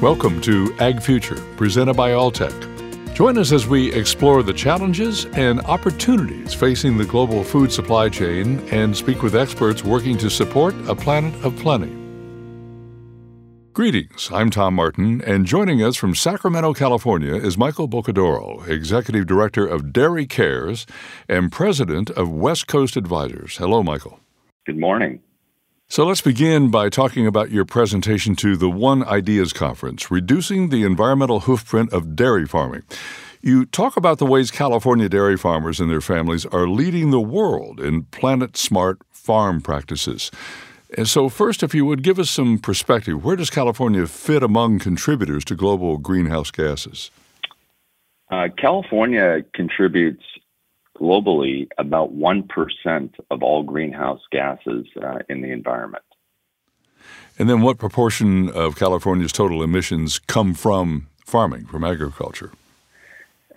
Welcome to Ag Future, presented by Alltech. Join us as we explore the challenges and opportunities facing the global food supply chain and speak with experts working to support a planet of plenty. Greetings, I'm Tom Martin, and joining us from Sacramento, California is Michael Boccadoro, Executive Director of Dairy Cares and President of West Coast Advisors. Hello, Michael. Good morning. So let's begin by talking about your presentation to the One Ideas Conference, Reducing the Environmental Hoofprint of Dairy Farming. You talk about the ways California dairy farmers and their families are leading the world in planet smart farm practices. And so, first, if you would give us some perspective, where does California fit among contributors to global greenhouse gases? Uh, California contributes globally about 1% of all greenhouse gases uh, in the environment. And then what proportion of California's total emissions come from farming, from agriculture?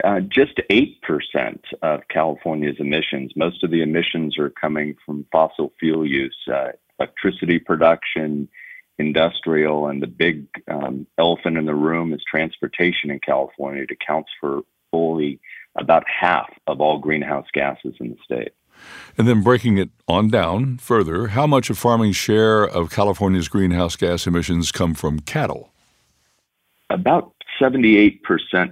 Uh, just 8% of California's emissions. Most of the emissions are coming from fossil fuel use, uh, electricity production, industrial, and the big um, elephant in the room is transportation in California. It accounts for fully about half of all greenhouse gases in the state. And then breaking it on down further, how much of farming's share of California's greenhouse gas emissions come from cattle? About 78%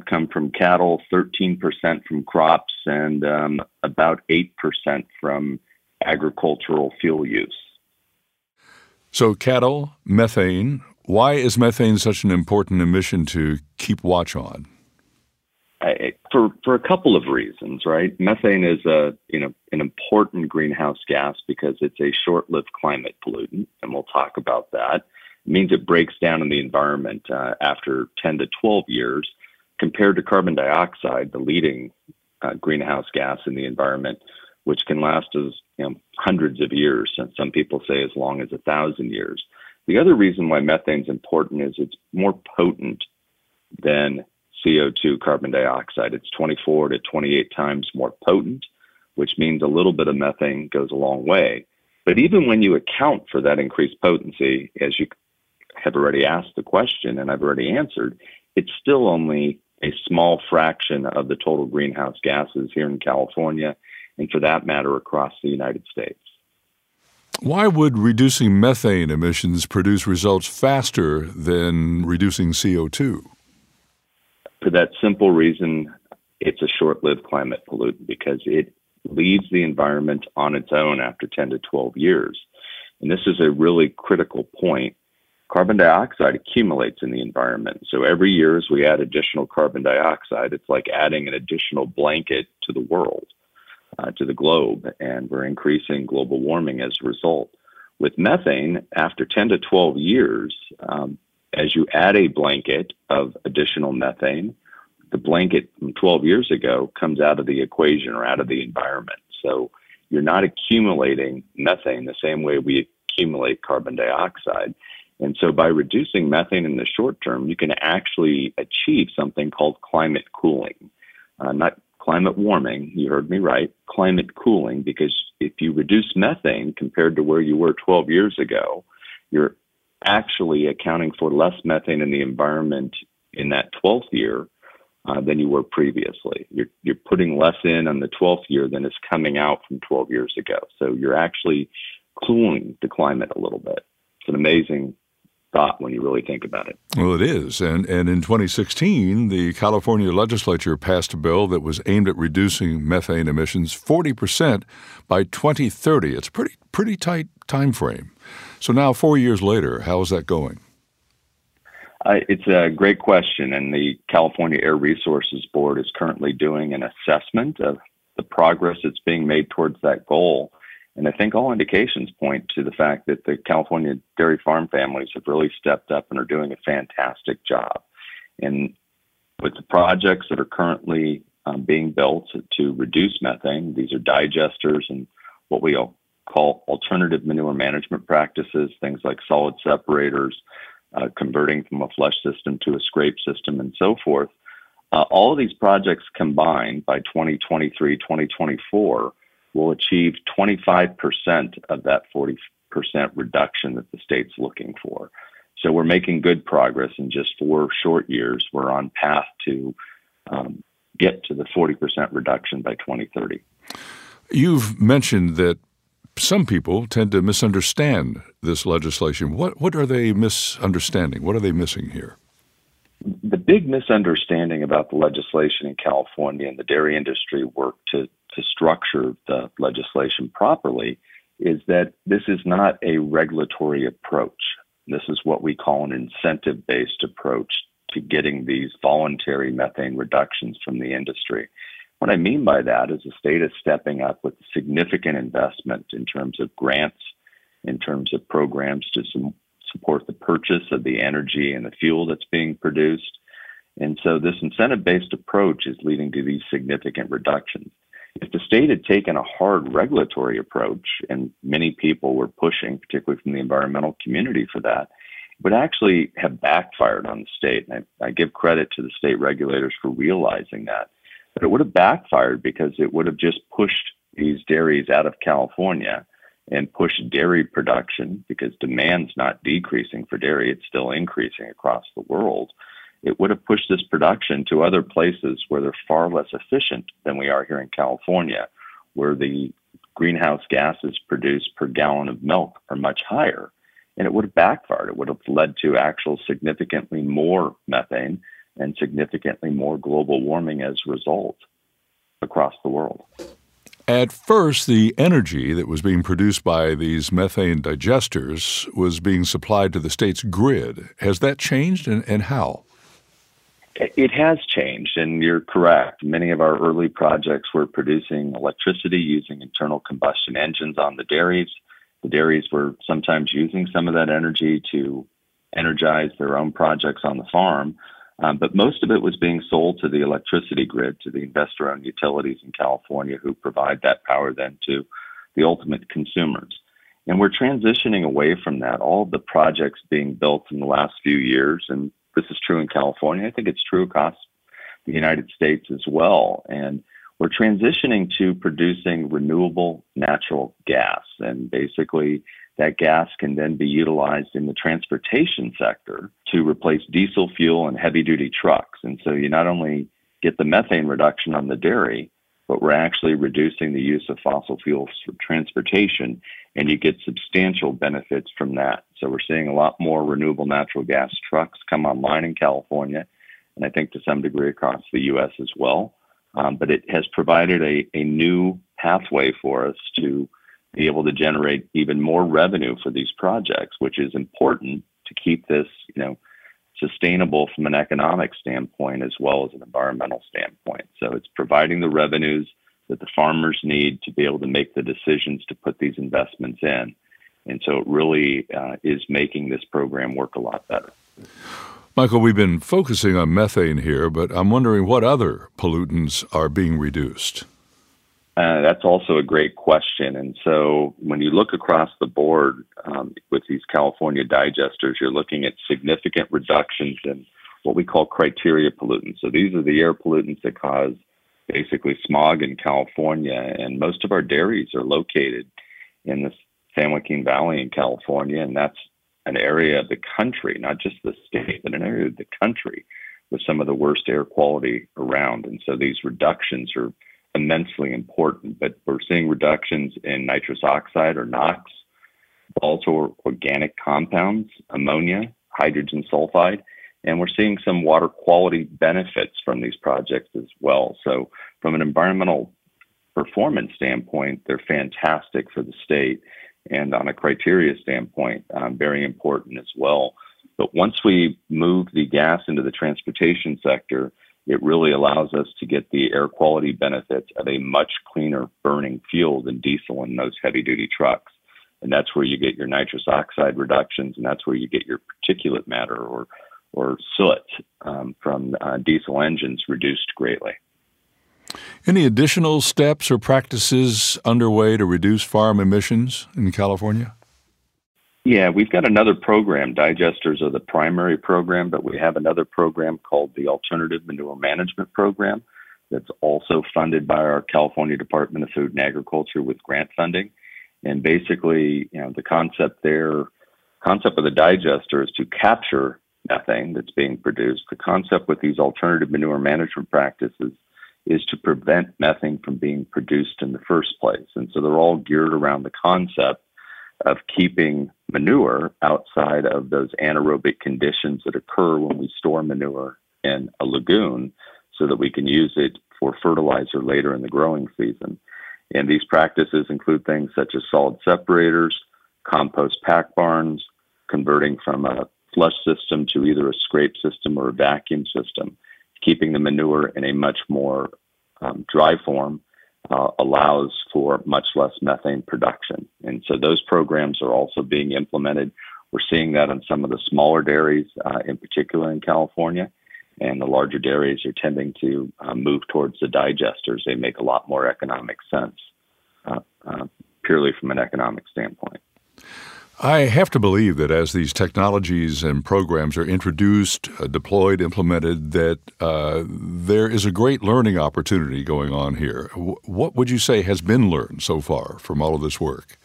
come from cattle, 13% from crops, and um, about 8% from agricultural fuel use. So, cattle, methane. Why is methane such an important emission to keep watch on? For for a couple of reasons, right? Methane is a you know an important greenhouse gas because it's a short-lived climate pollutant, and we'll talk about that. It means it breaks down in the environment uh, after 10 to 12 years, compared to carbon dioxide, the leading uh, greenhouse gas in the environment, which can last as you know, hundreds of years, and some people say as long as a thousand years. The other reason why methane is important is it's more potent than CO2 carbon dioxide. It's 24 to 28 times more potent, which means a little bit of methane goes a long way. But even when you account for that increased potency, as you have already asked the question and I've already answered, it's still only a small fraction of the total greenhouse gases here in California and for that matter across the United States. Why would reducing methane emissions produce results faster than reducing CO2? For that simple reason, it's a short lived climate pollutant because it leaves the environment on its own after 10 to 12 years. And this is a really critical point. Carbon dioxide accumulates in the environment. So every year as we add additional carbon dioxide, it's like adding an additional blanket to the world, uh, to the globe, and we're increasing global warming as a result. With methane, after 10 to 12 years, um, as you add a blanket of additional methane, the blanket from 12 years ago comes out of the equation or out of the environment. So you're not accumulating methane the same way we accumulate carbon dioxide. And so by reducing methane in the short term, you can actually achieve something called climate cooling. Uh, not climate warming, you heard me right, climate cooling, because if you reduce methane compared to where you were 12 years ago, you're actually accounting for less methane in the environment in that 12th year uh, than you were previously. You're, you're putting less in on the 12th year than is coming out from 12 years ago. So you're actually cooling the climate a little bit. It's an amazing thought when you really think about it. Well, it is. And, and in 2016, the California legislature passed a bill that was aimed at reducing methane emissions 40% by 2030. It's a pretty, pretty tight time frame. So now, four years later, how is that going? Uh, it's a great question, and the California Air Resources Board is currently doing an assessment of the progress that's being made towards that goal. And I think all indications point to the fact that the California dairy farm families have really stepped up and are doing a fantastic job. And with the projects that are currently um, being built to reduce methane, these are digesters and what we call alternative manure management practices, things like solid separators, uh, converting from a flush system to a scrape system, and so forth. Uh, all of these projects combined by 2023, 2024 will achieve 25% of that 40% reduction that the state's looking for. So we're making good progress in just four short years. We're on path to um, get to the 40% reduction by 2030. You've mentioned that some people tend to misunderstand this legislation. What what are they misunderstanding? What are they missing here? The big misunderstanding about the legislation in California and the dairy industry work to to structure the legislation properly is that this is not a regulatory approach. This is what we call an incentive based approach to getting these voluntary methane reductions from the industry. What I mean by that is the state is stepping up with significant investment in terms of grants, in terms of programs to su- support the purchase of the energy and the fuel that's being produced. And so this incentive based approach is leading to these significant reductions. If the state had taken a hard regulatory approach, and many people were pushing, particularly from the environmental community, for that, it would actually have backfired on the state. And I, I give credit to the state regulators for realizing that. But it would have backfired because it would have just pushed these dairies out of California and pushed dairy production because demand's not decreasing for dairy, it's still increasing across the world. It would have pushed this production to other places where they're far less efficient than we are here in California, where the greenhouse gases produced per gallon of milk are much higher. And it would have backfired. It would have led to actual significantly more methane and significantly more global warming as a result across the world. At first, the energy that was being produced by these methane digesters was being supplied to the state's grid. Has that changed and, and how? It has changed, and you're correct. Many of our early projects were producing electricity using internal combustion engines on the dairies. The dairies were sometimes using some of that energy to energize their own projects on the farm. Um, but most of it was being sold to the electricity grid, to the investor owned utilities in California who provide that power then to the ultimate consumers. And we're transitioning away from that. All of the projects being built in the last few years, and this is true in California, I think it's true across the United States as well. And we're transitioning to producing renewable natural gas. And basically, that gas can then be utilized in the transportation sector to replace diesel fuel and heavy duty trucks. And so you not only get the methane reduction on the dairy, but we're actually reducing the use of fossil fuels for transportation, and you get substantial benefits from that. So we're seeing a lot more renewable natural gas trucks come online in California, and I think to some degree across the U.S. as well. Um, but it has provided a, a new pathway for us to be able to generate even more revenue for these projects, which is important to keep this, you know, sustainable from an economic standpoint as well as an environmental standpoint. So it's providing the revenues that the farmers need to be able to make the decisions to put these investments in. And so it really uh, is making this program work a lot better. Michael, we've been focusing on methane here, but I'm wondering what other pollutants are being reduced. Uh, that's also a great question. And so when you look across the board um, with these California digesters, you're looking at significant reductions in what we call criteria pollutants. So these are the air pollutants that cause basically smog in California. And most of our dairies are located in the San Joaquin Valley in California. And that's an area of the country, not just the state, but an area of the country with some of the worst air quality around. And so these reductions are immensely important. But we're seeing reductions in nitrous oxide or NOx, also organic compounds, ammonia, hydrogen sulfide, and we're seeing some water quality benefits from these projects as well. So, from an environmental performance standpoint, they're fantastic for the state. And on a criteria standpoint, um, very important as well. But once we move the gas into the transportation sector, it really allows us to get the air quality benefits of a much cleaner burning fuel than diesel in those heavy duty trucks. And that's where you get your nitrous oxide reductions, and that's where you get your particulate matter or, or soot um, from uh, diesel engines reduced greatly. Any additional steps or practices underway to reduce farm emissions in California? Yeah, we've got another program. Digesters are the primary program, but we have another program called the Alternative Manure Management Program that's also funded by our California Department of Food and Agriculture with grant funding. And basically, you know, the concept there concept of the digester is to capture methane that's being produced. The concept with these alternative manure management practices is to prevent methane from being produced in the first place. And so they're all geared around the concept of keeping manure outside of those anaerobic conditions that occur when we store manure in a lagoon so that we can use it for fertilizer later in the growing season. And these practices include things such as solid separators, compost pack barns, converting from a flush system to either a scrape system or a vacuum system, keeping the manure in a much more um, dry form uh, allows for much less methane production. And so those programs are also being implemented. We're seeing that in some of the smaller dairies, uh, in particular in California. And the larger dairies are tending to uh, move towards the digesters. They make a lot more economic sense, uh, uh, purely from an economic standpoint. I have to believe that as these technologies and programs are introduced, uh, deployed, implemented, that uh, there is a great learning opportunity going on here. What would you say has been learned so far from all of this work?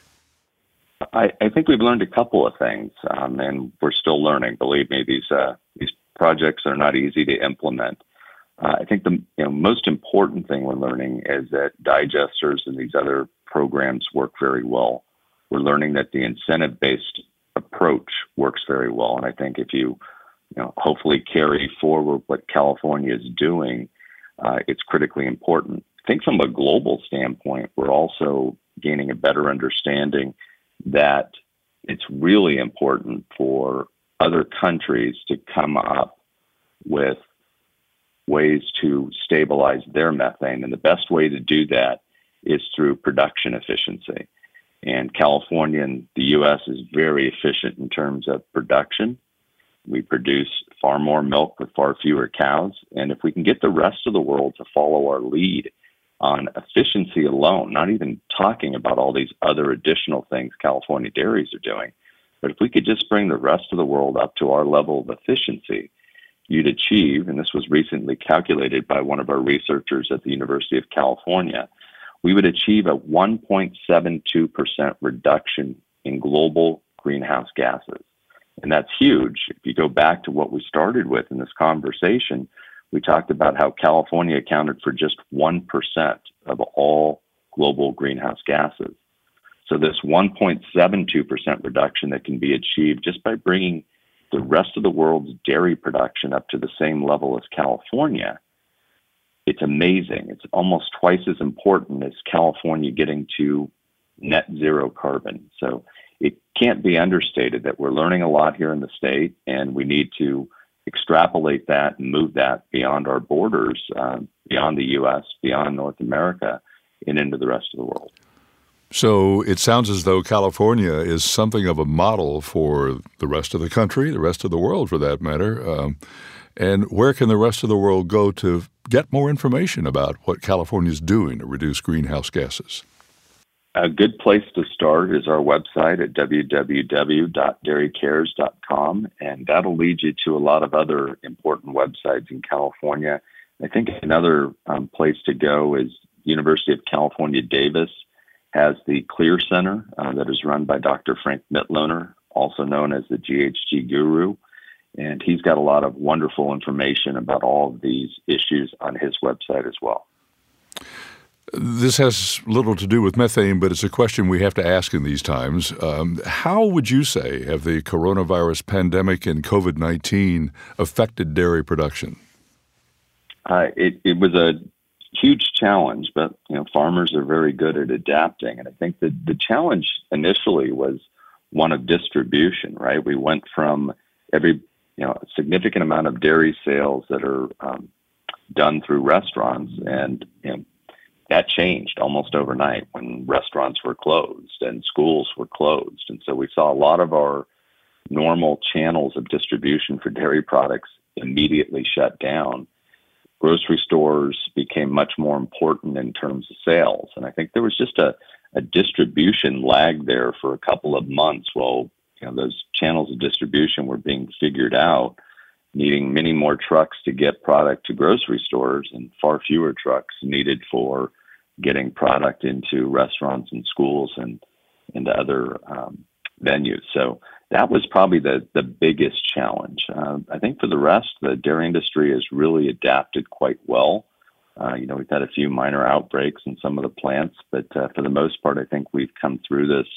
I, I think we've learned a couple of things, um, and we're still learning. Believe me, these uh, these projects are not easy to implement. Uh, I think the you know, most important thing we're learning is that digesters and these other programs work very well we're learning that the incentive based approach works very well. And I think if you, you know, hopefully carry forward what California is doing, uh, it's critically important. I think from a global standpoint, we're also gaining a better understanding that it's really important for other countries to come up with ways to stabilize their methane. And the best way to do that is through production efficiency. And California and the U.S. is very efficient in terms of production. We produce far more milk with far fewer cows. And if we can get the rest of the world to follow our lead on efficiency alone, not even talking about all these other additional things California dairies are doing, but if we could just bring the rest of the world up to our level of efficiency, you'd achieve, and this was recently calculated by one of our researchers at the University of California, we would achieve a 1.72% reduction in global greenhouse gases. And that's huge. If you go back to what we started with in this conversation, we talked about how California accounted for just 1% of all global greenhouse gases. So, this 1.72% reduction that can be achieved just by bringing the rest of the world's dairy production up to the same level as California it's amazing. It's almost twice as important as California getting to net zero carbon. So it can't be understated that we're learning a lot here in the state, and we need to extrapolate that and move that beyond our borders, uh, beyond the U.S., beyond North America, and into the rest of the world. So it sounds as though California is something of a model for the rest of the country, the rest of the world for that matter. Um, and where can the rest of the world go to get more information about what California is doing to reduce greenhouse gases? A good place to start is our website at www.dairycares.com, and that'll lead you to a lot of other important websites in California. I think another um, place to go is University of California, Davis has the Clear Center uh, that is run by Dr. Frank Mitloehner, also known as the GHG Guru. And he's got a lot of wonderful information about all of these issues on his website as well. This has little to do with methane, but it's a question we have to ask in these times. Um, how would you say have the coronavirus pandemic and COVID 19 affected dairy production? Uh, it, it was a huge challenge, but you know farmers are very good at adapting, and I think that the challenge initially was one of distribution. Right, we went from every you know a significant amount of dairy sales that are um, done through restaurants, and you know, that changed almost overnight when restaurants were closed and schools were closed, and so we saw a lot of our normal channels of distribution for dairy products immediately shut down. Grocery stores became much more important in terms of sales, and I think there was just a a distribution lag there for a couple of months while you know, those channels of distribution were being figured out, needing many more trucks to get product to grocery stores and far fewer trucks needed for getting product into restaurants and schools and into other um, venues. So that was probably the, the biggest challenge. Uh, I think for the rest, the dairy industry has really adapted quite well. Uh, you know, we've had a few minor outbreaks in some of the plants, but uh, for the most part, I think we've come through this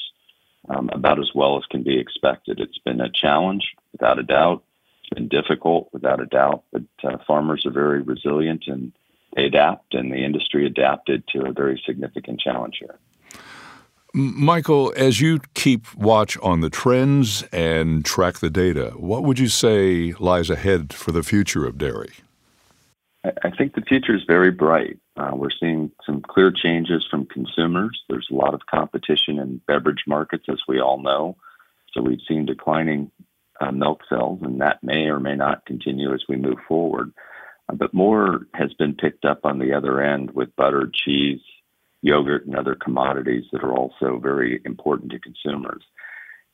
um, about as well as can be expected. It's been a challenge, without a doubt. It's been difficult, without a doubt, but uh, farmers are very resilient and they adapt, and the industry adapted to a very significant challenge here. Michael, as you keep watch on the trends and track the data, what would you say lies ahead for the future of dairy? I think the future is very bright. Uh, we're seeing some clear changes from consumers. There's a lot of competition in beverage markets, as we all know. So we've seen declining uh, milk sales, and that may or may not continue as we move forward. Uh, but more has been picked up on the other end with butter, cheese, yogurt and other commodities that are also very important to consumers.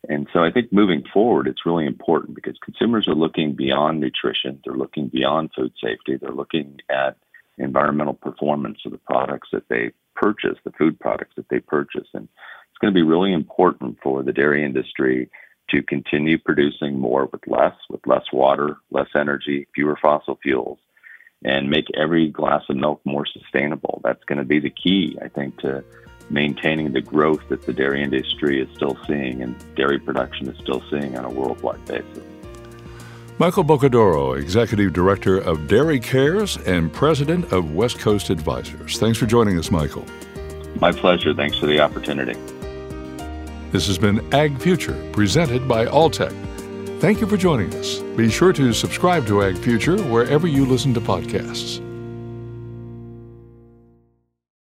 And so I think moving forward, it's really important because consumers are looking beyond nutrition. They're looking beyond food safety. They're looking at environmental performance of the products that they purchase, the food products that they purchase. And it's going to be really important for the dairy industry to continue producing more with less, with less water, less energy, fewer fossil fuels, and make every glass of milk more sustainable. That's going to be the key, I think, to maintaining the growth that the dairy industry is still seeing and dairy production is still seeing on a worldwide basis. Michael Boccadoro, Executive Director of Dairy Cares and President of West Coast Advisors. Thanks for joining us, Michael. My pleasure. Thanks for the opportunity. This has been Ag Future, presented by Alltech. Thank you for joining us. Be sure to subscribe to Ag Future wherever you listen to podcasts.